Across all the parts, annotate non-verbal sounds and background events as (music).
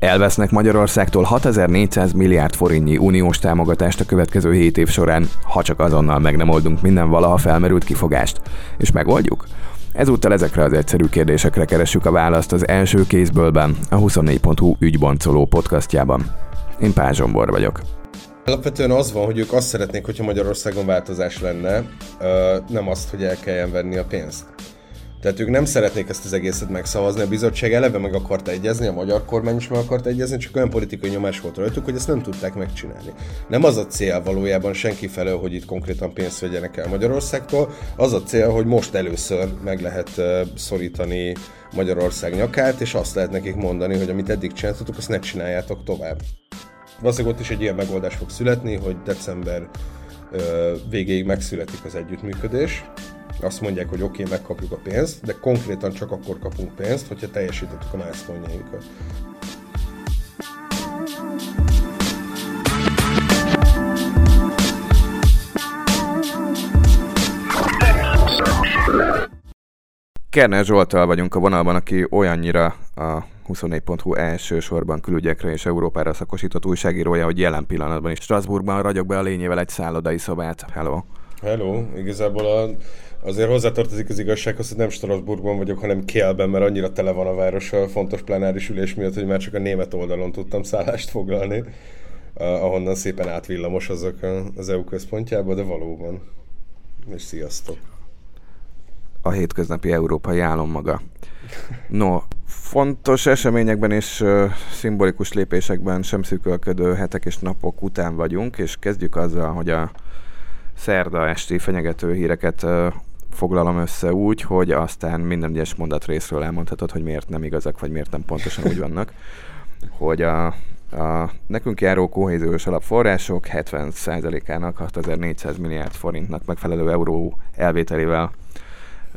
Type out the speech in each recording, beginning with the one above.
Elvesznek Magyarországtól 6400 milliárd forintnyi uniós támogatást a következő 7 év során, ha csak azonnal meg nem oldunk minden valaha felmerült kifogást. És megoldjuk? Ezúttal ezekre az egyszerű kérdésekre keressük a választ az első kézbőlben, a 24.hu ügyboncoló podcastjában. Én Pázsombor vagyok. Alapvetően az van, hogy ők azt szeretnék, hogyha Magyarországon változás lenne, nem azt, hogy el kelljen venni a pénzt. Tehát ők nem szeretnék ezt az egészet megszavazni, a bizottság eleve meg akarta egyezni, a magyar kormány is meg akarta egyezni, csak olyan politikai nyomás volt rajtuk, hogy ezt nem tudták megcsinálni. Nem az a cél valójában senki felől, hogy itt konkrétan pénzt vegyenek el Magyarországtól, az a cél, hogy most először meg lehet szorítani Magyarország nyakát, és azt lehet nekik mondani, hogy amit eddig csináltatok, azt ne csináljátok tovább. Valószínűleg ott is egy ilyen megoldás fog születni, hogy december végéig megszületik az együttműködés, azt mondják, hogy oké, okay, megkapjuk a pénzt, de konkrétan csak akkor kapunk pénzt, hogyha teljesítettük a milestone-jainkat. Kerner Zsoltal vagyunk a vonalban, aki olyannyira a 24.hu elsősorban külügyekre és Európára szakosított újságírója, hogy jelen pillanatban is Strasbourgban ragyog be a lényével egy szállodai szobát. Hello! Hello! Igazából a Azért hozzátartozik az igazsághoz, hogy nem Strasbourgban vagyok, hanem Kielben, mert annyira tele van a város a fontos plenáris ülés miatt, hogy már csak a német oldalon tudtam szállást foglalni, ahonnan szépen átvillamos azok az EU központjába, de valóban. És sziasztok! A hétköznapi európai álom maga. No, fontos eseményekben és szimbolikus lépésekben sem szűkölködő hetek és napok után vagyunk, és kezdjük azzal, hogy a szerda esti fenyegető híreket foglalom össze úgy, hogy aztán minden egyes mondat részről elmondhatod, hogy miért nem igazak, vagy miért nem pontosan úgy vannak, hogy a, a nekünk járó kohéziós alapforrások 70%-ának 6400 milliárd forintnak megfelelő euró elvételével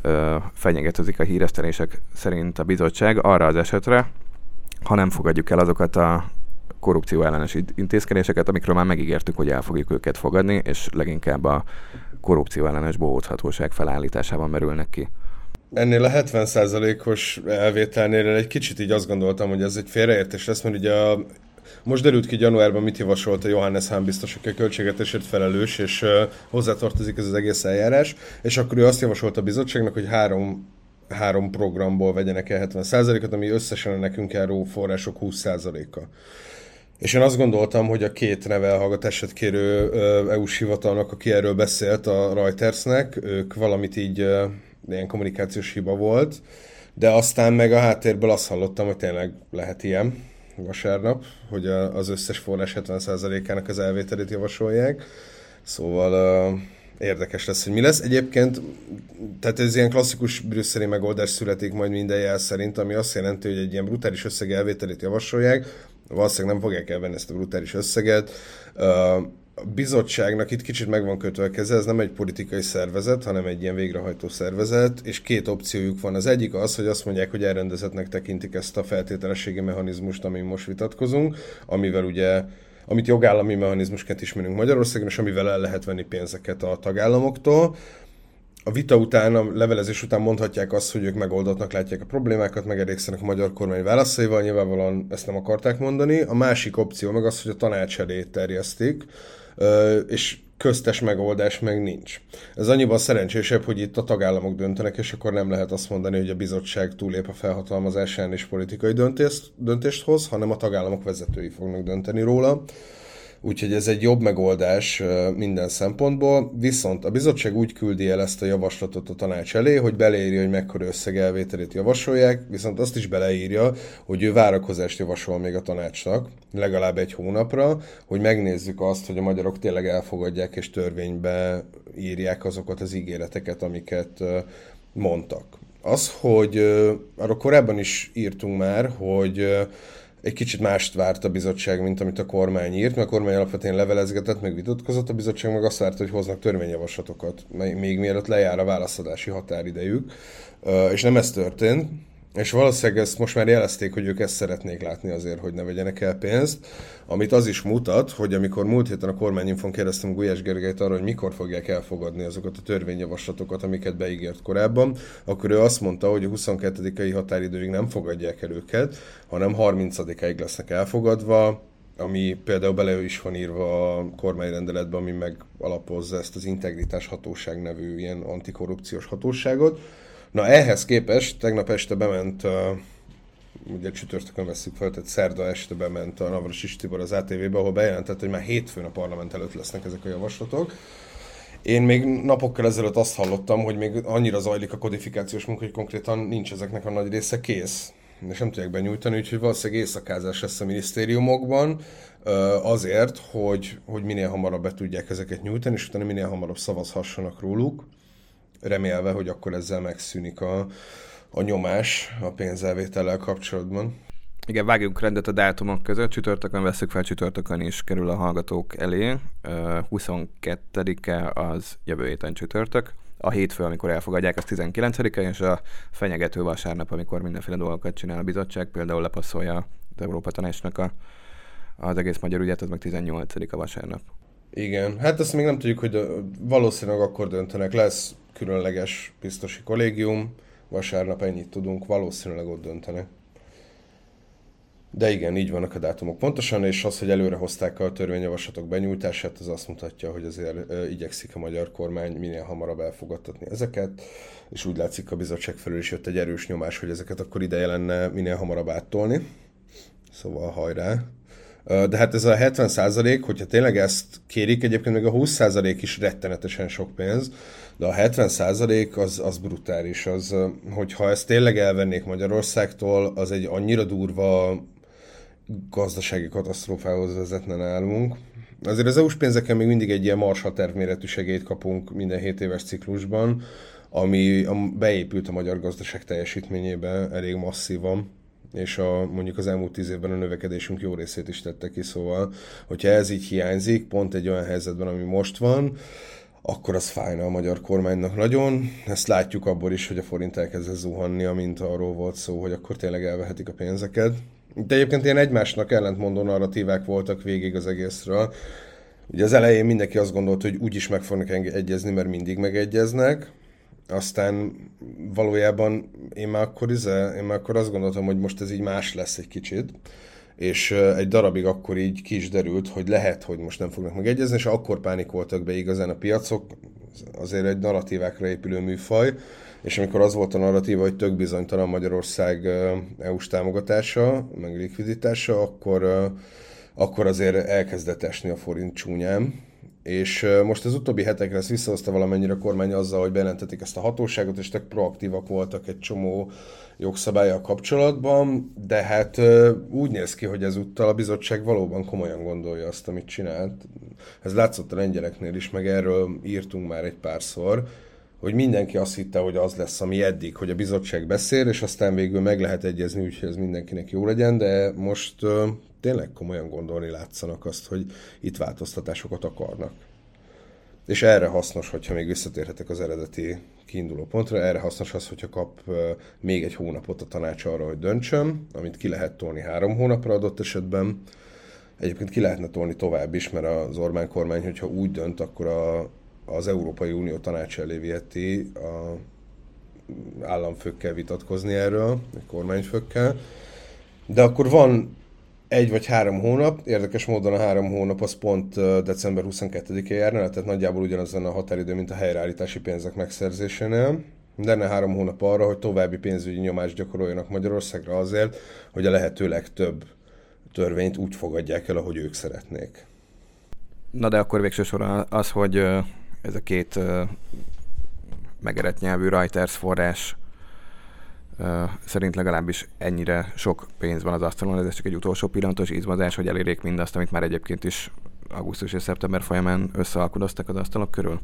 ö, fenyegetőzik a híresztelések szerint a bizottság arra az esetre, ha nem fogadjuk el azokat a korrupció ellenes intézkedéseket, amikről már megígértük, hogy el fogjuk őket fogadni, és leginkább a korrupció ellenes bohózhatóság felállításában merülnek ki. Ennél a 70%-os elvételnél egy kicsit így azt gondoltam, hogy ez egy félreértés lesz, mert ugye a, most derült ki januárban, mit javasolt a Johannes Hahn biztos, aki a költségetésért felelős, és hozzátartozik ez az egész eljárás, és akkor ő azt javasolta a bizottságnak, hogy három három programból vegyenek el 70%-ot, ami összesen nekünk járó források 20%-a. És én azt gondoltam, hogy a két neve elhallgatását kérő EU-s hivatalnak, aki erről beszélt a Reutersnek, ők valamit így ilyen kommunikációs hiba volt, de aztán meg a háttérből azt hallottam, hogy tényleg lehet ilyen vasárnap, hogy az összes forrás 70%-ának az elvételét javasolják. Szóval érdekes lesz, hogy mi lesz. Egyébként, tehát ez ilyen klasszikus brüsszeli megoldás születik majd minden jel szerint, ami azt jelenti, hogy egy ilyen brutális összeg elvételét javasolják, valószínűleg nem fogják elvenni ezt a brutális összeget. A bizottságnak itt kicsit meg van kötve a keze, ez nem egy politikai szervezet, hanem egy ilyen végrehajtó szervezet, és két opciójuk van. Az egyik az, hogy azt mondják, hogy elrendezetnek tekintik ezt a feltételességi mechanizmust, amin most vitatkozunk, amivel ugye amit jogállami mechanizmusként ismerünk Magyarországon, és amivel el lehet venni pénzeket a tagállamoktól a vita után, a levelezés után mondhatják azt, hogy ők megoldottnak látják a problémákat, megelégszenek a magyar kormány válaszaival, nyilvánvalóan ezt nem akarták mondani. A másik opció meg az, hogy a tanács elé terjesztik, és köztes megoldás meg nincs. Ez annyiban szerencsésebb, hogy itt a tagállamok döntenek, és akkor nem lehet azt mondani, hogy a bizottság túlép a felhatalmazásán és politikai döntést, döntést hoz, hanem a tagállamok vezetői fognak dönteni róla úgyhogy ez egy jobb megoldás minden szempontból, viszont a bizottság úgy küldi el ezt a javaslatot a tanács elé, hogy beleírja, hogy mekkora összeg javasolják, viszont azt is beleírja, hogy ő várakozást javasol még a tanácsnak, legalább egy hónapra, hogy megnézzük azt, hogy a magyarok tényleg elfogadják és törvénybe írják azokat az ígéreteket, amiket mondtak. Az, hogy arra korábban is írtunk már, hogy egy kicsit mást várt a bizottság, mint amit a kormány írt, mert a kormány alapvetően levelezgetett, meg vitatkozott, a bizottság meg azt várta, hogy hoznak törvényjavaslatokat, még mielőtt lejár a válaszadási határidejük, és nem ez történt. És valószínűleg ezt most már jelezték, hogy ők ezt szeretnék látni azért, hogy ne vegyenek el pénzt, amit az is mutat, hogy amikor múlt héten a kormányinfon kérdeztem Gulyás Gergelyt arra, hogy mikor fogják elfogadni azokat a törvényjavaslatokat, amiket beígért korábban, akkor ő azt mondta, hogy a 22. határidőig nem fogadják el őket, hanem 30-ig lesznek elfogadva, ami például bele is van írva a kormányrendeletben, ami meg alapozza ezt az integritás hatóság nevű ilyen antikorrupciós hatóságot. Na ehhez képest tegnap este bement, uh, ugye csütörtökön veszük fel, tehát szerda este bement a Navras Tibor az ATV-be, ahol bejelentett, hogy már hétfőn a parlament előtt lesznek ezek a javaslatok. Én még napokkal ezelőtt azt hallottam, hogy még annyira zajlik a kodifikációs munka, hogy konkrétan nincs ezeknek a nagy része kész és nem tudják benyújtani, úgyhogy valószínűleg éjszakázás lesz a minisztériumokban azért, hogy, hogy minél hamarabb be tudják ezeket nyújtani, és utána minél hamarabb szavazhassanak róluk, remélve, hogy akkor ezzel megszűnik a, a nyomás a pénzelvétellel kapcsolatban. Igen, vágjunk rendet a dátumok között. Csütörtökön veszük fel, csütörtökön is kerül a hallgatók elé. 22-e az jövő héten csütörtök a hétfő, amikor elfogadják, az 19-e, és a fenyegető vasárnap, amikor mindenféle dolgokat csinál a bizottság, például lepasszolja az Európa Tanácsnak a, az egész magyar ügyet, az meg 18 a vasárnap. Igen, hát azt még nem tudjuk, hogy valószínűleg akkor döntenek. Lesz különleges biztosi kollégium, vasárnap ennyit tudunk, valószínűleg ott döntenek. De igen, így vannak a dátumok pontosan, és az, hogy előre hozták a törvényjavaslatok benyújtását, az azt mutatja, hogy azért ö, igyekszik a magyar kormány minél hamarabb elfogadtatni ezeket, és úgy látszik a bizottság felül is jött egy erős nyomás, hogy ezeket akkor ideje lenne minél hamarabb áttolni. Szóval hajrá! De hát ez a 70 százalék, hogyha tényleg ezt kérik, egyébként még a 20 százalék is rettenetesen sok pénz, de a 70 százalék az, az brutális. Az, hogyha ezt tényleg elvennék Magyarországtól, az egy annyira durva gazdasági katasztrófához vezetne nálunk. Azért az EU-s pénzeken még mindig egy ilyen marsha tervméretű segélyt kapunk minden 7 éves ciklusban, ami beépült a magyar gazdaság teljesítményébe elég masszívan és a, mondjuk az elmúlt tíz évben a növekedésünk jó részét is tette ki, szóval, hogyha ez így hiányzik, pont egy olyan helyzetben, ami most van, akkor az fájna a magyar kormánynak nagyon. Ezt látjuk abból is, hogy a forint elkezd zuhanni, amint arról volt szó, hogy akkor tényleg elvehetik a pénzeket. De egyébként ilyen egymásnak ellentmondó narratívák voltak végig az egészről. Ugye az elején mindenki azt gondolt, hogy úgyis meg fognak egyezni, mert mindig megegyeznek. Aztán valójában én már akkor, izé, én már akkor azt gondoltam, hogy most ez így más lesz egy kicsit és egy darabig akkor így ki is derült, hogy lehet, hogy most nem fognak megegyezni, és akkor pánikoltak be igazán a piacok, azért egy narratívákra épülő műfaj, és amikor az volt a narratíva, hogy tök bizonytalan Magyarország EU-s támogatása, meg likviditása, akkor, akkor azért elkezdett esni a forint csúnyám, és most az utóbbi hetekre ezt visszahozta valamennyire a kormány azzal, hogy bejelentették ezt a hatóságot, és tök proaktívak voltak egy csomó jogszabálya kapcsolatban, de hát úgy néz ki, hogy ezúttal a bizottság valóban komolyan gondolja azt, amit csinált. Ez látszott a lengyeleknél is, meg erről írtunk már egy párszor, hogy mindenki azt hitte, hogy az lesz, ami eddig, hogy a bizottság beszél, és aztán végül meg lehet egyezni, úgyhogy ez mindenkinek jó legyen, de most tényleg komolyan gondolni látszanak azt, hogy itt változtatásokat akarnak. És erre hasznos, hogyha még visszatérhetek az eredeti kiinduló pontra, erre hasznos az, hogyha kap még egy hónapot a tanács arra, hogy döntsön, amit ki lehet tolni három hónapra adott esetben. Egyébként ki lehetne tolni tovább is, mert az Orbán kormány, hogyha úgy dönt, akkor a, az Európai Unió tanács elé viheti a államfőkkel vitatkozni erről, egy kormányfőkkel. De akkor van egy vagy három hónap, érdekes módon a három hónap az pont december 22-én járna, tehát nagyjából ugyanaz lenne a határidő, mint a helyreállítási pénzek megszerzésénél. Lenne három hónap arra, hogy további pénzügyi nyomást gyakoroljanak Magyarországra azért, hogy a lehető legtöbb törvényt úgy fogadják el, ahogy ők szeretnék. Na de akkor végső soron az, hogy ez a két megerett nyelvű Reuters forrás szerint legalábbis ennyire sok pénz van az asztalon, ez csak egy utolsó pillanatos izmazás, hogy elérjék mindazt, amit már egyébként is augusztus és szeptember folyamán összealkudoztak az asztalok körül?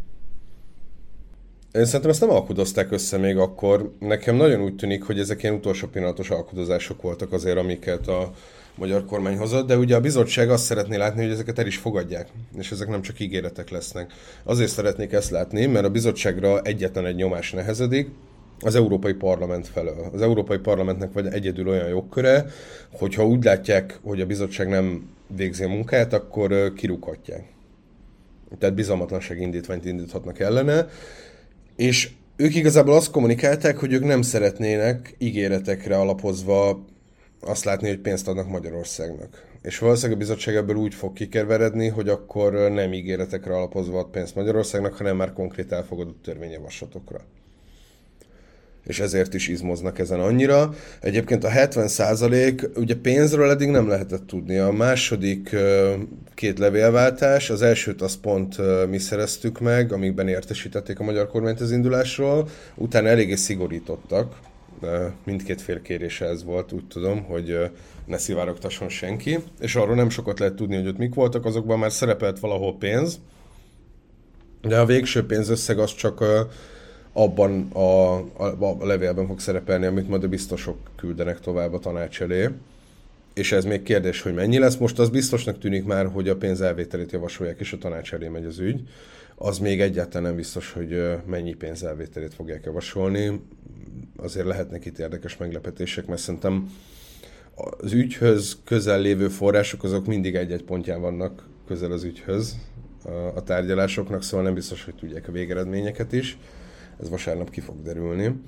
Én szerintem ezt nem alkudozták össze még akkor. Nekem nagyon úgy tűnik, hogy ezek ilyen utolsó pillanatos alkudozások voltak azért, amiket a magyar kormány hozott, de ugye a bizottság azt szeretné látni, hogy ezeket el is fogadják, és ezek nem csak ígéretek lesznek. Azért szeretnék ezt látni, mert a bizottságra egyetlen egy nyomás nehezedik, az Európai Parlament felől. Az Európai Parlamentnek vagy egyedül olyan jogköre, hogyha úgy látják, hogy a bizottság nem végzi a munkát, akkor kirúghatják. Tehát bizalmatlanság indítványt indíthatnak ellene, és ők igazából azt kommunikálták, hogy ők nem szeretnének ígéretekre alapozva azt látni, hogy pénzt adnak Magyarországnak. És valószínűleg a bizottság ebből úgy fog kikerveredni, hogy akkor nem ígéretekre alapozva ad pénzt Magyarországnak, hanem már konkrét elfogadott törvényjavaslatokra és ezért is izmoznak ezen annyira. Egyébként a 70 százalék, ugye pénzről eddig nem lehetett tudni. A második két levélváltás, az elsőt az pont mi szereztük meg, amikben értesítették a magyar kormányt az indulásról, utána eléggé szigorítottak, mindkét fél kérése ez volt, úgy tudom, hogy ne szivárogtasson senki, és arról nem sokat lehet tudni, hogy ott mik voltak, azokban már szerepelt valahol pénz, de a végső pénzösszeg az csak abban a, a, a levélben fog szerepelni, amit majd a biztosok küldenek tovább a tanács elé. És ez még kérdés, hogy mennyi lesz. Most az biztosnak tűnik már, hogy a pénzelvételét javasolják, és a tanács elé megy az ügy. Az még egyáltalán nem biztos, hogy mennyi pénzelvételét fogják javasolni. Azért lehetnek itt érdekes meglepetések, mert szerintem az ügyhöz közel lévő források azok mindig egy-egy pontján vannak közel az ügyhöz a tárgyalásoknak, szóval nem biztos, hogy tudják a végeredményeket is ez vasárnap ki fog derülni.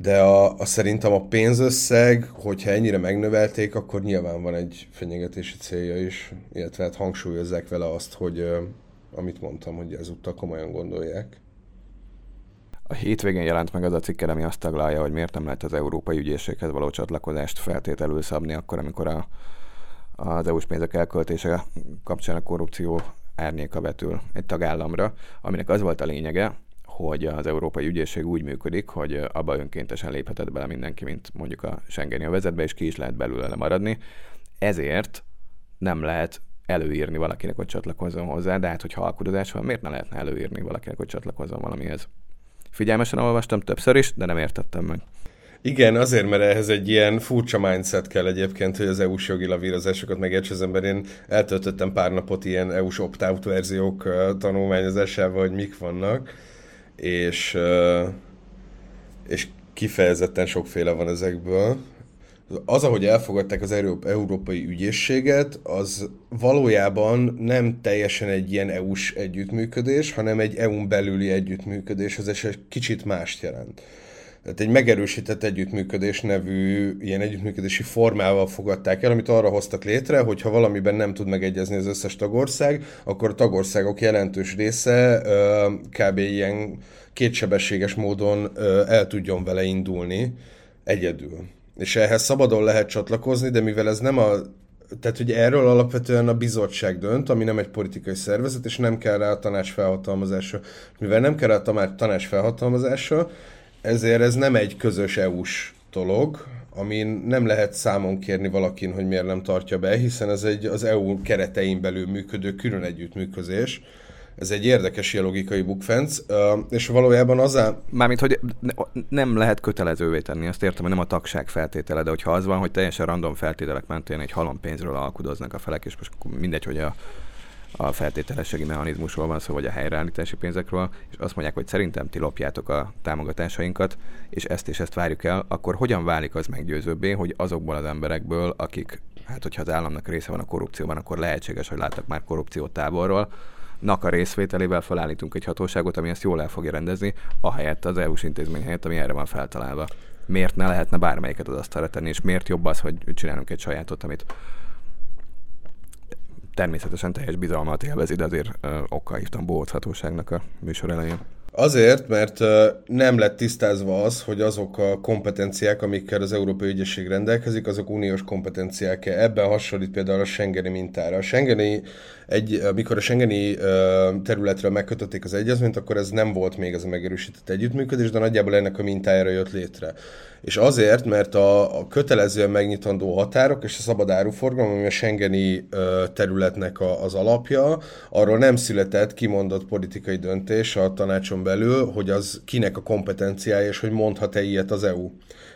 De a, a szerintem a pénzösszeg, hogyha ennyire megnövelték, akkor nyilván van egy fenyegetési célja is, illetve hát hangsúlyozzák vele azt, hogy amit mondtam, hogy ezúttal komolyan gondolják. A hétvégén jelent meg az a cikkel, ami azt taglalja, hogy miért nem lehet az Európai Ügyészséghez való csatlakozást feltételül szabni, akkor, amikor a, az EU-s pénzek elköltése kapcsán a korrupció árnyéka vetül egy tagállamra, aminek az volt a lényege, hogy az Európai Ügyészség úgy működik, hogy abba önkéntesen léphetett bele mindenki, mint mondjuk a Schengeni vezetbe, és ki is lehet belőle maradni. Ezért nem lehet előírni valakinek, hogy csatlakozzon hozzá, de hát, hogyha alkudozás van, miért ne lehetne előírni valakinek, hogy csatlakozzon valamihez? Figyelmesen olvastam többször is, de nem értettem meg. Igen, azért, mert ehhez egy ilyen furcsa mindset kell egyébként, hogy az EU-s jogi lavírozásokat megérts az ember. Én eltöltöttem pár napot ilyen EU-s opt-out verziók tanulmányozásával, hogy mik vannak és, és kifejezetten sokféle van ezekből. Az, ahogy elfogadták az Európai Ügyészséget, az valójában nem teljesen egy ilyen EU-s együttműködés, hanem egy EU-n belüli együttműködés, ez egy kicsit mást jelent. Tehát egy megerősített együttműködés nevű ilyen együttműködési formával fogadták el, amit arra hoztak létre, hogy ha valamiben nem tud megegyezni az összes tagország, akkor a tagországok jelentős része kb. ilyen kétsebességes módon el tudjon vele indulni egyedül. És ehhez szabadon lehet csatlakozni, de mivel ez nem a tehát hogy erről alapvetően a bizottság dönt, ami nem egy politikai szervezet, és nem kell rá a tanács felhatalmazása. Mivel nem kell rá a tanács felhatalmazása, ezért ez nem egy közös EU-s dolog, amin nem lehet számon kérni valakin, hogy miért nem tartja be, hiszen ez egy az EU keretein belül működő külön együttműködés. Ez egy érdekes ilyen logikai bukfenc, és valójában az a... Mármint, hogy nem lehet kötelezővé tenni, azt értem, hogy nem a tagság feltétele, de hogyha az van, hogy teljesen random feltételek mentén egy halom pénzről alkudoznak a felek, és most mindegy, hogy a a feltételességi mechanizmusról van szó, vagy a helyreállítási pénzekről, és azt mondják, hogy szerintem ti lopjátok a támogatásainkat, és ezt és ezt várjuk el, akkor hogyan válik az meggyőzőbbé, hogy azokból az emberekből, akik, hát hogyha az államnak része van a korrupcióban, akkor lehetséges, hogy láttak már korrupció távolról, nak a részvételével felállítunk egy hatóságot, ami ezt jól el fogja rendezni, ahelyett az EU-s intézmény helyett, ami erre van feltalálva. Miért ne lehetne bármelyiket az asztalra tenni, és miért jobb az, hogy csinálunk egy sajátot, amit természetesen teljes bizalmat élvezi, de azért okkal hívtam bóchatóságnak a műsor elején. Azért, mert nem lett tisztázva az, hogy azok a kompetenciák, amikkel az Európai Ügyesség rendelkezik, azok uniós kompetenciák. Ebben hasonlít például a Schengeni mintára. A Schengeni, egy, amikor a Schengeni területről megkötötték az egyezményt, akkor ez nem volt még az a megerősített együttműködés, de nagyjából ennek a mintájára jött létre. És azért, mert a, a kötelezően megnyitandó határok és a szabad áruforgalom, ami a Schengeni területnek a, az alapja, arról nem született kimondott politikai döntés a tanácson belül, hogy az kinek a kompetenciája, és hogy mondhat-e ilyet az EU.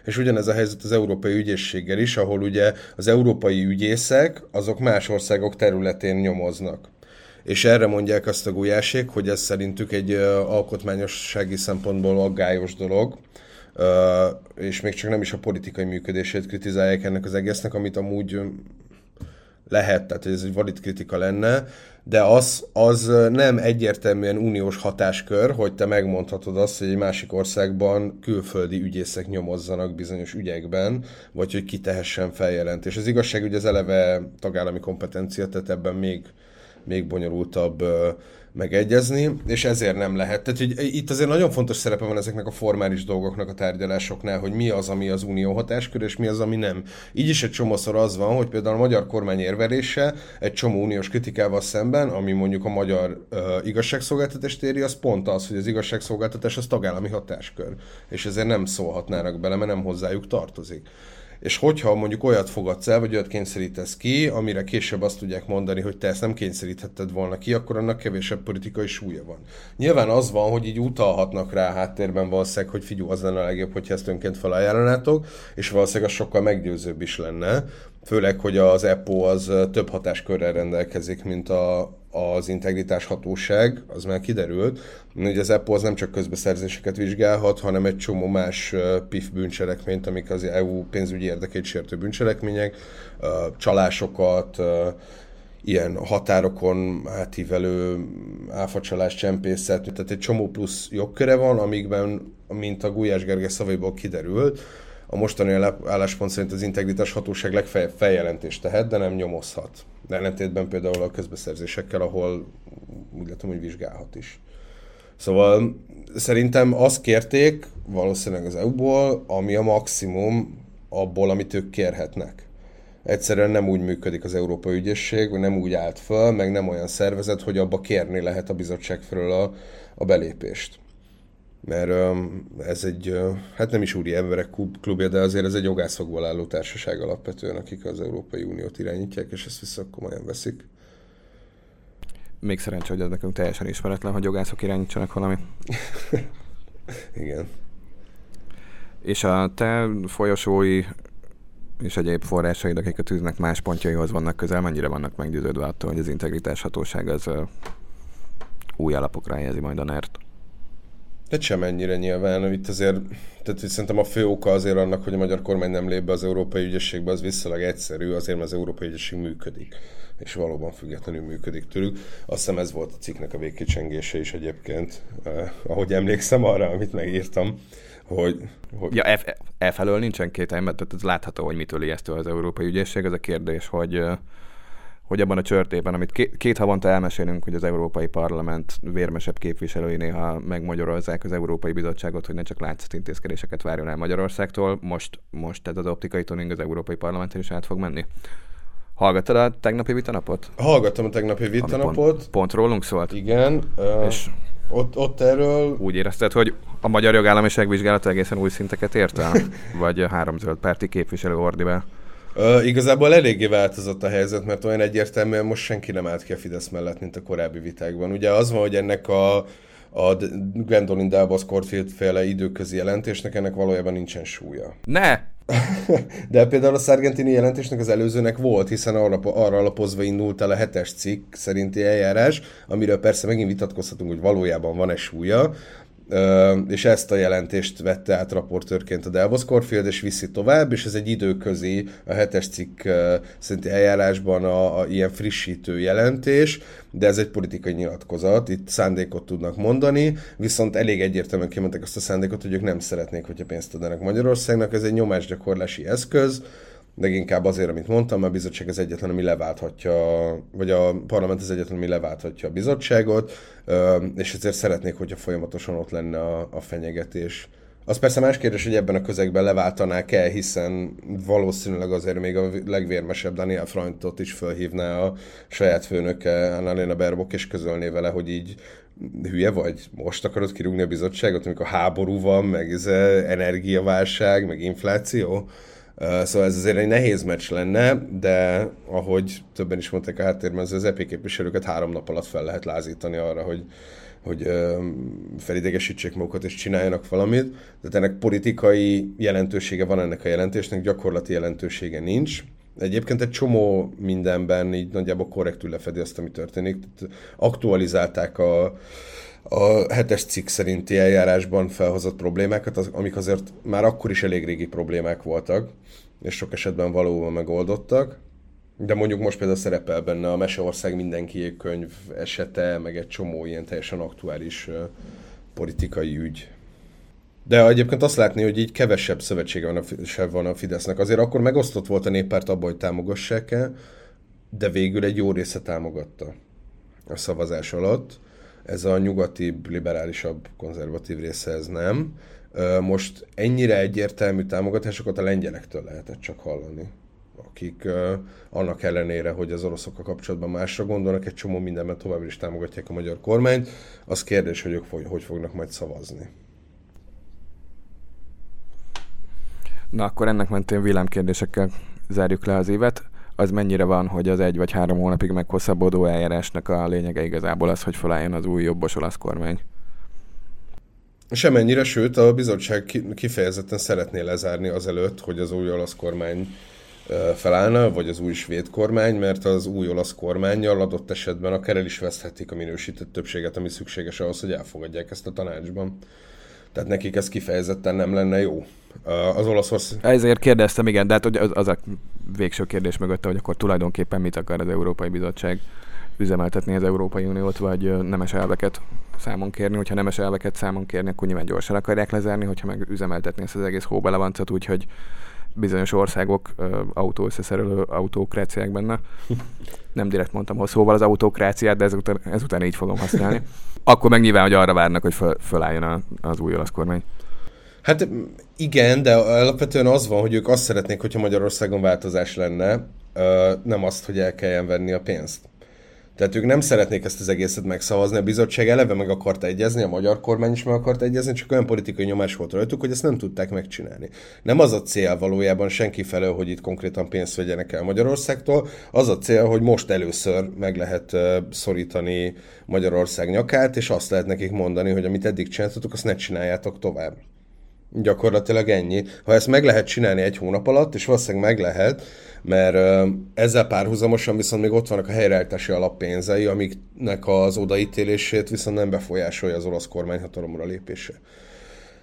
És ugyanez a helyzet az Európai Ügyészséggel is, ahol ugye az európai ügyészek, azok más országok területén nyomoznak. és erre mondják azt a gulyásék, hogy ez szerintük egy alkotmányossági szempontból aggályos dolog, és még csak nem is a politikai működését kritizálják ennek az egésznek, amit amúgy lehet, tehát ez egy valid kritika lenne, de az, az nem egyértelműen uniós hatáskör, hogy te megmondhatod azt, hogy egy másik országban külföldi ügyészek nyomozzanak bizonyos ügyekben, vagy hogy kitehessen feljelentést. Az igazság, hogy az eleve tagállami kompetencia, tehát ebben még, még bonyolultabb megegyezni, és ezért nem lehet. Tehát hogy itt azért nagyon fontos szerepe van ezeknek a formális dolgoknak a tárgyalásoknál, hogy mi az, ami az unió hatáskör, és mi az, ami nem. Így is egy csomószor az van, hogy például a magyar kormány érvelése egy csomó uniós kritikával szemben, ami mondjuk a magyar uh, igazságszolgáltatást éri, az pont az, hogy az igazságszolgáltatás az tagállami hatáskör, és ezért nem szólhatnának bele, mert nem hozzájuk tartozik és hogyha mondjuk olyat fogadsz el, vagy olyat kényszerítesz ki, amire később azt tudják mondani, hogy te ezt nem kényszeríthetted volna ki, akkor annak kevésebb politikai súlya van. Nyilván az van, hogy így utalhatnak rá háttérben valószínűleg, hogy figyelj, az lenne a legjobb, hogyha ezt önként felajánlanátok, és valószínűleg az sokkal meggyőzőbb is lenne, főleg, hogy az EPO az több hatáskörrel rendelkezik, mint a, az integritás hatóság, az már kiderült, hogy az EPO az nem csak közbeszerzéseket vizsgálhat, hanem egy csomó más PIF bűncselekményt, amik az EU pénzügyi érdekét sértő bűncselekmények, csalásokat, ilyen határokon átívelő áfacsalás, csempészet, tehát egy csomó plusz jogköre van, amikben, mint a Gulyás Gergely szavaiból kiderült, a mostani álláspont szerint az integritás hatóság legfeljebb feljelentést tehet, de nem nyomozhat. De ellentétben például a közbeszerzésekkel, ahol úgy látom, hogy vizsgálhat is. Szóval szerintem azt kérték valószínűleg az EU-ból, ami a maximum abból, amit ők kérhetnek. Egyszerűen nem úgy működik az Európai Ügyészség, vagy nem úgy állt föl, meg nem olyan szervezet, hogy abba kérni lehet a bizottság felől a, a belépést mert ez egy, hát nem is úri emberek klubja, de azért ez egy jogászokból álló társaság alapvetően, akik az Európai Uniót irányítják, és ezt vissza komolyan veszik. Még szerencsé, hogy ez nekünk teljesen ismeretlen, hogy jogászok irányítsanak valamit. (laughs) Igen. És a te folyosói és egyéb forrásaid, akik a tűznek más pontjaihoz vannak közel, mennyire vannak meggyőződve attól, hogy az integritás hatóság az új alapokra helyezi majd a NERT? De sem ennyire nyilván. Itt azért, tehát hogy szerintem a fő oka azért annak, hogy a magyar kormány nem lép be az Európai Ügyességbe, az visszalag egyszerű, azért mert az Európai Ügyesség működik és valóban függetlenül működik tőlük. Azt hiszem ez volt a cikknek a végkicsengése is egyébként, eh, ahogy emlékszem arra, amit megírtam, hogy... hogy... Ja, e, e felől nincsen két mert ez látható, hogy mitől ijesztő az Európai Ügyesség. Az a kérdés, hogy eh, hogy abban a csörtében, amit két, két havonta elmesélünk, hogy az Európai Parlament vérmesebb képviselői néha megmagyarozzák az Európai Bizottságot, hogy ne csak látszat intézkedéseket várjon el Magyarországtól, most, most tehát az optikai tuning az Európai Parlamenten is át fog menni. Hallgattad a tegnapi vitanapot? Hallgattam a tegnapi vitanapot. Pont, pont rólunk szólt? Igen. Uh, és ott, ott erről... Úgy érezted, hogy a magyar jogállamiság vizsgálata egészen új szinteket ért el? (laughs) Vagy a három zöld párti képviselő ordivel? Uh, igazából eléggé változott a helyzet, mert olyan egyértelműen most senki nem állt ki a Fidesz mellett, mint a korábbi vitákban. Ugye az van, hogy ennek a, a Gwendolyn Dalbos Corfield féle időközi jelentésnek ennek valójában nincsen súlya. Ne! (laughs) De például a Sargentini jelentésnek az előzőnek volt, hiszen arra, arra alapozva indult el a hetes cikk szerinti eljárás, amiről persze megint vitatkozhatunk, hogy valójában van-e súlya, és ezt a jelentést vette át raportőrként a Delvos Corfield, és viszi tovább, és ez egy időközi, a hetes cikk szerinti eljárásban a, a ilyen frissítő jelentés, de ez egy politikai nyilatkozat, itt szándékot tudnak mondani, viszont elég egyértelműen kimondták azt a szándékot, hogy ők nem szeretnék, hogyha pénzt adnak Magyarországnak, ez egy nyomásgyakorlási eszköz, leginkább azért, amit mondtam, a bizottság az egyetlen, ami leválthatja, vagy a parlament az egyetlen, ami leválthatja a bizottságot, és ezért szeretnék, hogyha folyamatosan ott lenne a, a fenyegetés. Az persze más kérdés, hogy ebben a közegben leváltanák el, hiszen valószínűleg azért még a legvérmesebb Daniel Freundtot is felhívná a saját főnöke Annalena Berbok, és közölné vele, hogy így hülye vagy? Most akarod kirúgni a bizottságot, amikor háború van, meg ez energiaválság, meg infláció? Szóval ez azért egy nehéz meccs lenne, de ahogy többen is mondták a háttérben, az EP képviselőket három nap alatt fel lehet lázítani arra, hogy, hogy felidegesítsék magukat és csináljanak valamit. Tehát ennek politikai jelentősége van ennek a jelentésnek, gyakorlati jelentősége nincs. Egyébként egy csomó mindenben így nagyjából korrektül lefedi azt, ami történik. Aktualizálták a, a hetes cikk szerinti eljárásban felhozott problémákat, az, amik azért már akkor is elég régi problémák voltak, és sok esetben valóban megoldottak. De mondjuk most például szerepel benne a Meseország mindenki könyv esete, meg egy csomó ilyen teljesen aktuális uh, politikai ügy. De egyébként azt látni, hogy így kevesebb szövetsége van a, van a Fidesznek. Azért akkor megosztott volt a néppárt abban, hogy támogassák-e, de végül egy jó része támogatta a szavazás alatt. Ez a nyugati, liberálisabb, konzervatív része ez nem. Most ennyire egyértelmű támogatásokat a lengyelektől lehetett csak hallani akik annak ellenére, hogy az oroszokkal kapcsolatban másra gondolnak, egy csomó mindenben továbbra is támogatják a magyar kormányt. Az kérdés, hogy ők hogy fognak majd szavazni. Na akkor ennek mentén villámkérdésekkel zárjuk le az évet. Az mennyire van, hogy az egy vagy három hónapig meghosszabbodó eljárásnak a lényege igazából az, hogy felálljon az új jobbos olasz kormány? Semennyire, sőt a bizottság kifejezetten szeretné lezárni azelőtt, hogy az új olasz kormány felállna, vagy az új svéd kormány, mert az új olasz kormányjal adott esetben akár el is veszthetik a minősített többséget, ami szükséges ahhoz, hogy elfogadják ezt a tanácsban. Tehát nekik ez kifejezetten nem lenne jó. Az Olaszország... Ezért kérdeztem, igen, de hát az, az a végső kérdés mögötte, hogy akkor tulajdonképpen mit akar az Európai Bizottság üzemeltetni az Európai Uniót, vagy nemes elveket számon kérni. Hogyha nemes elveket számon kérni, akkor nyilván gyorsan akarják lezárni, hogyha meg üzemeltetni ezt az egész hóbelevancot, úgyhogy bizonyos országok autó összeszerelő autókráciák benne. Nem direkt mondtam hogy szóval az autókráciát, de ezután, ezután így fogom használni. (laughs) Akkor meg nyilván, hogy arra várnak, hogy föl, fölálljon az új olasz kormány. Hát igen, de alapvetően az van, hogy ők azt szeretnék, hogyha Magyarországon változás lenne, nem azt, hogy el kelljen venni a pénzt. Tehát ők nem szeretnék ezt az egészet megszavazni, a bizottság eleve meg akart egyezni, a magyar kormány is meg akart egyezni, csak olyan politikai nyomás volt rajtuk, hogy ezt nem tudták megcsinálni. Nem az a cél valójában senki felől, hogy itt konkrétan pénzt vegyenek el Magyarországtól, az a cél, hogy most először meg lehet szorítani Magyarország nyakát, és azt lehet nekik mondani, hogy amit eddig csináltatok, azt ne csináljátok tovább. Gyakorlatilag ennyi. Ha ezt meg lehet csinálni egy hónap alatt, és valószínűleg meg lehet, mert ezzel párhuzamosan viszont még ott vannak a helyreállítási alappénzei, amiknek az odaítélését viszont nem befolyásolja az olasz kormány hatalomra lépése.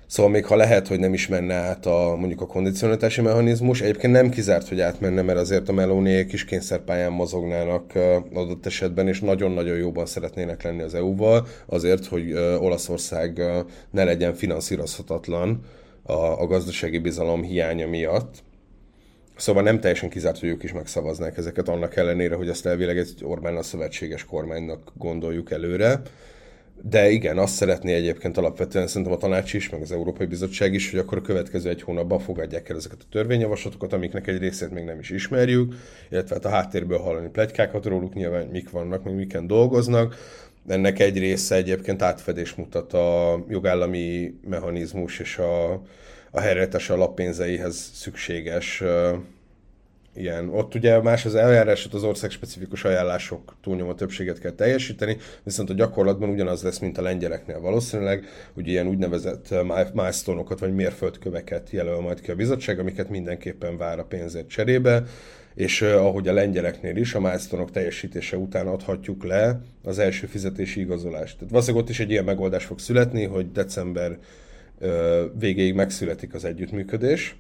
Szóval még ha lehet, hogy nem is menne át a, mondjuk a kondicionalitási mechanizmus, egyébként nem kizárt, hogy átmenne, mert azért a melóniék is kényszerpályán mozognának adott esetben, és nagyon-nagyon jóban szeretnének lenni az EU-val, azért, hogy Olaszország ne legyen finanszírozhatatlan a, a gazdasági bizalom hiánya miatt Szóval nem teljesen kizárt, hogy ők is megszavaznák ezeket, annak ellenére, hogy ezt elvileg egy Orbán a szövetséges kormánynak gondoljuk előre. De igen, azt szeretné egyébként alapvetően szerintem a tanács is, meg az Európai Bizottság is, hogy akkor a következő egy hónapban fogadják el ezeket a törvényjavaslatokat, amiknek egy részét még nem is ismerjük, illetve hát a háttérből hallani plegykákat róluk, nyilván mik vannak, meg miken dolgoznak. Ennek egy része egyébként átfedés mutat a jogállami mechanizmus és a, a helyreállítás alappénzeihez szükséges ilyen. Ott ugye más az eljárás, az ország specifikus ajánlások túlnyomó többséget kell teljesíteni, viszont a gyakorlatban ugyanaz lesz, mint a lengyeleknél valószínűleg, hogy ilyen úgynevezett milestone-okat vagy mérföldköveket jelöl majd ki a bizottság, amiket mindenképpen vár a pénzért cserébe, és uh, ahogy a lengyeleknél is, a milestone teljesítése után adhatjuk le az első fizetési igazolást. Tehát valószínűleg ott is egy ilyen megoldás fog születni, hogy december végéig megszületik az együttműködés,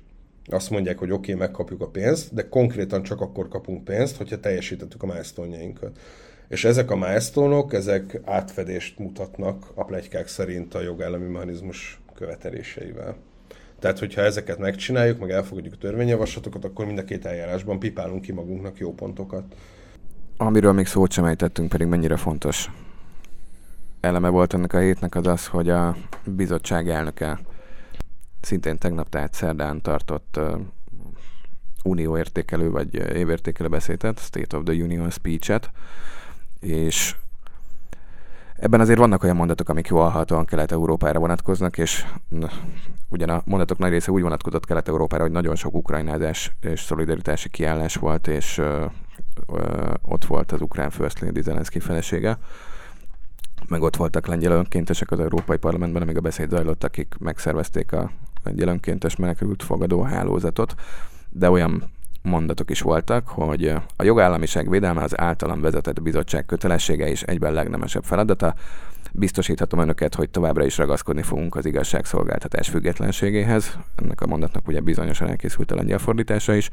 azt mondják, hogy oké, okay, megkapjuk a pénzt, de konkrétan csak akkor kapunk pénzt, hogyha teljesítettük a milestone És ezek a milestone ezek átfedést mutatnak a plegykák szerint a jogállami mechanizmus követeléseivel. Tehát, hogyha ezeket megcsináljuk, meg elfogadjuk a törvényjavaslatokat, akkor mind a két eljárásban pipálunk ki magunknak jó pontokat. Amiről még szót sem ejtettünk, pedig mennyire fontos eleme volt ennek a hétnek az az, hogy a bizottság elnöke szintén tegnap, tehát szerdán tartott uh, unió értékelő vagy évértékelő beszédet, State of the Union speech-et, és ebben azért vannak olyan mondatok, amik jól hallhatóan Kelet-Európára vonatkoznak, és na, ugyan a mondatok nagy része úgy vonatkozott Kelet-Európára, hogy nagyon sok ukrajnázás és szolidaritási kiállás volt, és ö, ö, ott volt az ukrán First Lady Zelenszky felesége, meg ott voltak lengyel önkéntesek az Európai Parlamentben, amíg a beszéd zajlott, akik megszervezték a lengyel önkéntes menekült fogadó hálózatot, de olyan mondatok is voltak, hogy a jogállamiság védelme az általam vezetett bizottság kötelessége és egyben legnemesebb feladata. Biztosíthatom önöket, hogy továbbra is ragaszkodni fogunk az igazságszolgáltatás függetlenségéhez. Ennek a mondatnak ugye bizonyosan elkészült a lengyel fordítása is.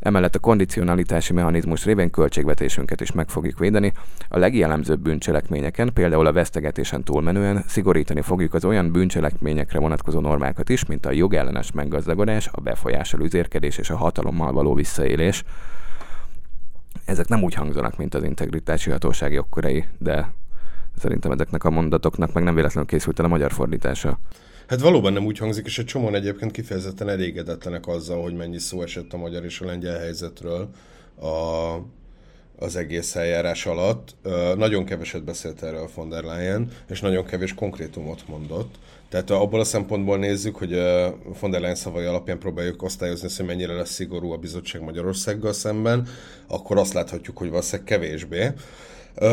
Emellett a kondicionalitási mechanizmus révén költségvetésünket is meg fogjuk védeni. A legjellemzőbb bűncselekményeken, például a vesztegetésen túlmenően szigorítani fogjuk az olyan bűncselekményekre vonatkozó normákat is, mint a jogellenes meggazdagodás, a befolyással üzérkedés és a hatalommal való visszaélés. Ezek nem úgy hangzanak, mint az integritási hatóság jogkörei, de szerintem ezeknek a mondatoknak meg nem véletlenül készült el a magyar fordítása. Hát valóban nem úgy hangzik, és egy csomóan egyébként kifejezetten elégedetlenek azzal, hogy mennyi szó esett a magyar és a lengyel helyzetről a, az egész eljárás alatt. Nagyon keveset beszélt erről von der Leyen, és nagyon kevés konkrétumot mondott. Tehát abból a szempontból nézzük, hogy von der Leyen szavai alapján próbáljuk osztályozni, hogy mennyire lesz szigorú a bizottság Magyarországgal szemben, akkor azt láthatjuk, hogy valószínűleg kevésbé.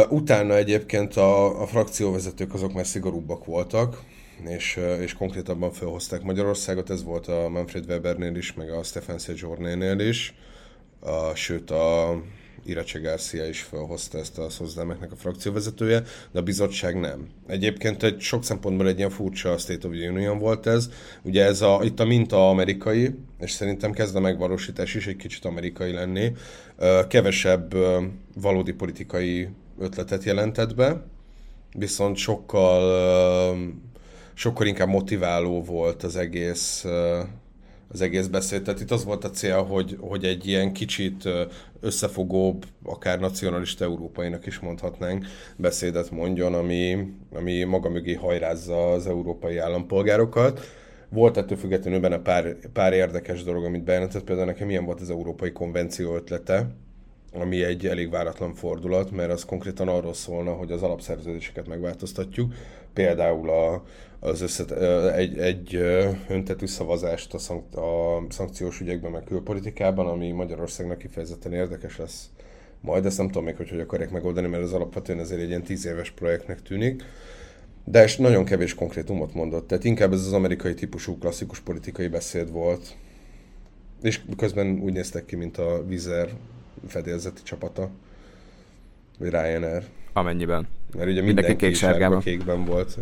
Utána egyébként a, a frakcióvezetők azok már szigorúbbak voltak, és, és konkrétabban felhozták Magyarországot, ez volt a Manfred Webernél is, meg a Stefan Sejournénél is, a, sőt a Irace Garcia is felhozta ezt a Szozdemeknek a frakcióvezetője, de a bizottság nem. Egyébként egy sok szempontból egy ilyen furcsa State of the Union volt ez. Ugye ez a, itt a minta amerikai, és szerintem kezd a megvalósítás is egy kicsit amerikai lenni. Kevesebb valódi politikai ötletet jelentett be, viszont sokkal sokkal inkább motiváló volt az egész az egész beszéd. Tehát itt az volt a cél, hogy, hogy egy ilyen kicsit összefogóbb, akár nacionalista európainak is mondhatnánk, beszédet mondjon, ami, ami maga mögé hajrázza az európai állampolgárokat. Volt ettől függetlenül benne pár, pár érdekes dolog, amit bejelentett. Például nekem milyen volt az Európai Konvenció ötlete, ami egy elég váratlan fordulat, mert az konkrétan arról szólna, hogy az alapszerződéseket megváltoztatjuk. Például a, az összet, egy, egy öntetű szavazást a, szank, a szankciós ügyekben, meg külpolitikában, ami Magyarországnak kifejezetten érdekes lesz majd, ezt nem tudom még, hogy hogy akarják megoldani, mert az alapvetően ezért egy ilyen tíz éves projektnek tűnik. De és nagyon kevés konkrétumot mondott, tehát inkább ez az amerikai típusú klasszikus politikai beszéd volt. És közben úgy néztek ki, mint a Vizer fedélzeti csapata, vagy Ryanair. Amennyiben. Mert ugye mindenki, kék sárgában. kékben volt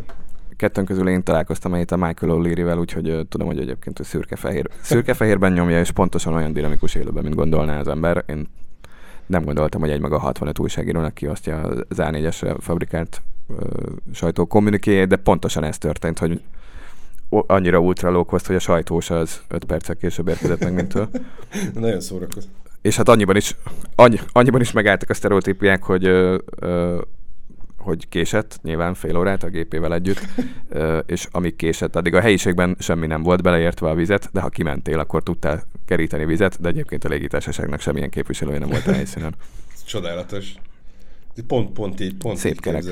kettőnk közül én találkoztam itt a Michael O'Leary-vel, úgyhogy uh, tudom, hogy egyébként ő szürke-fehér. Szürke-fehérben nyomja, és pontosan olyan dinamikus élőben, mint gondolná az ember. Én nem gondoltam, hogy egy maga 65 újságírónak kiosztja az A4-es fabrikált uh, sajtó kommunikéjét, de pontosan ez történt, hogy annyira ultra hogy a sajtós az 5 perccel később érkezett meg, mint ő. (laughs) Nagyon szórakozó. És hát annyiban is, annyi, annyiban is megálltak a sztereotípiák, hogy ö, ö, hogy késett, nyilván fél órát a gépével együtt, (laughs) és amíg késett, addig a helyiségben semmi nem volt beleértve a vizet, de ha kimentél, akkor tudtál keríteni vizet, de egyébként a légitársaságnak semmilyen képviselője nem volt a helyszínen. (laughs) Csodálatos. Pont, pont így, pont Szép így kerek.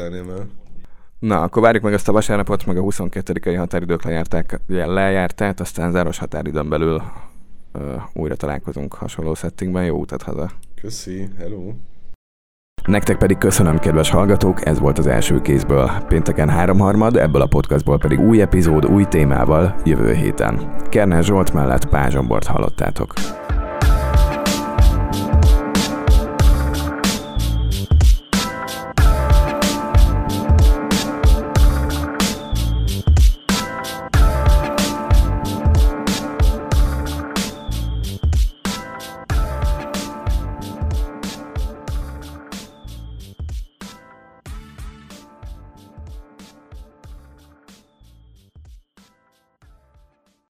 Na, akkor várjuk meg ezt a vasárnapot, meg a 22. határidők lejárták, lejárt, tehát aztán záros határidőn belül uh, újra találkozunk hasonló settingben. Jó utat haza! Köszi, hello! Nektek pedig köszönöm, kedves hallgatók, ez volt az első kézből. Pénteken háromharmad, ebből a podcastból pedig új epizód új témával jövő héten. Kerner Zsolt mellett Pázsombort hallottátok.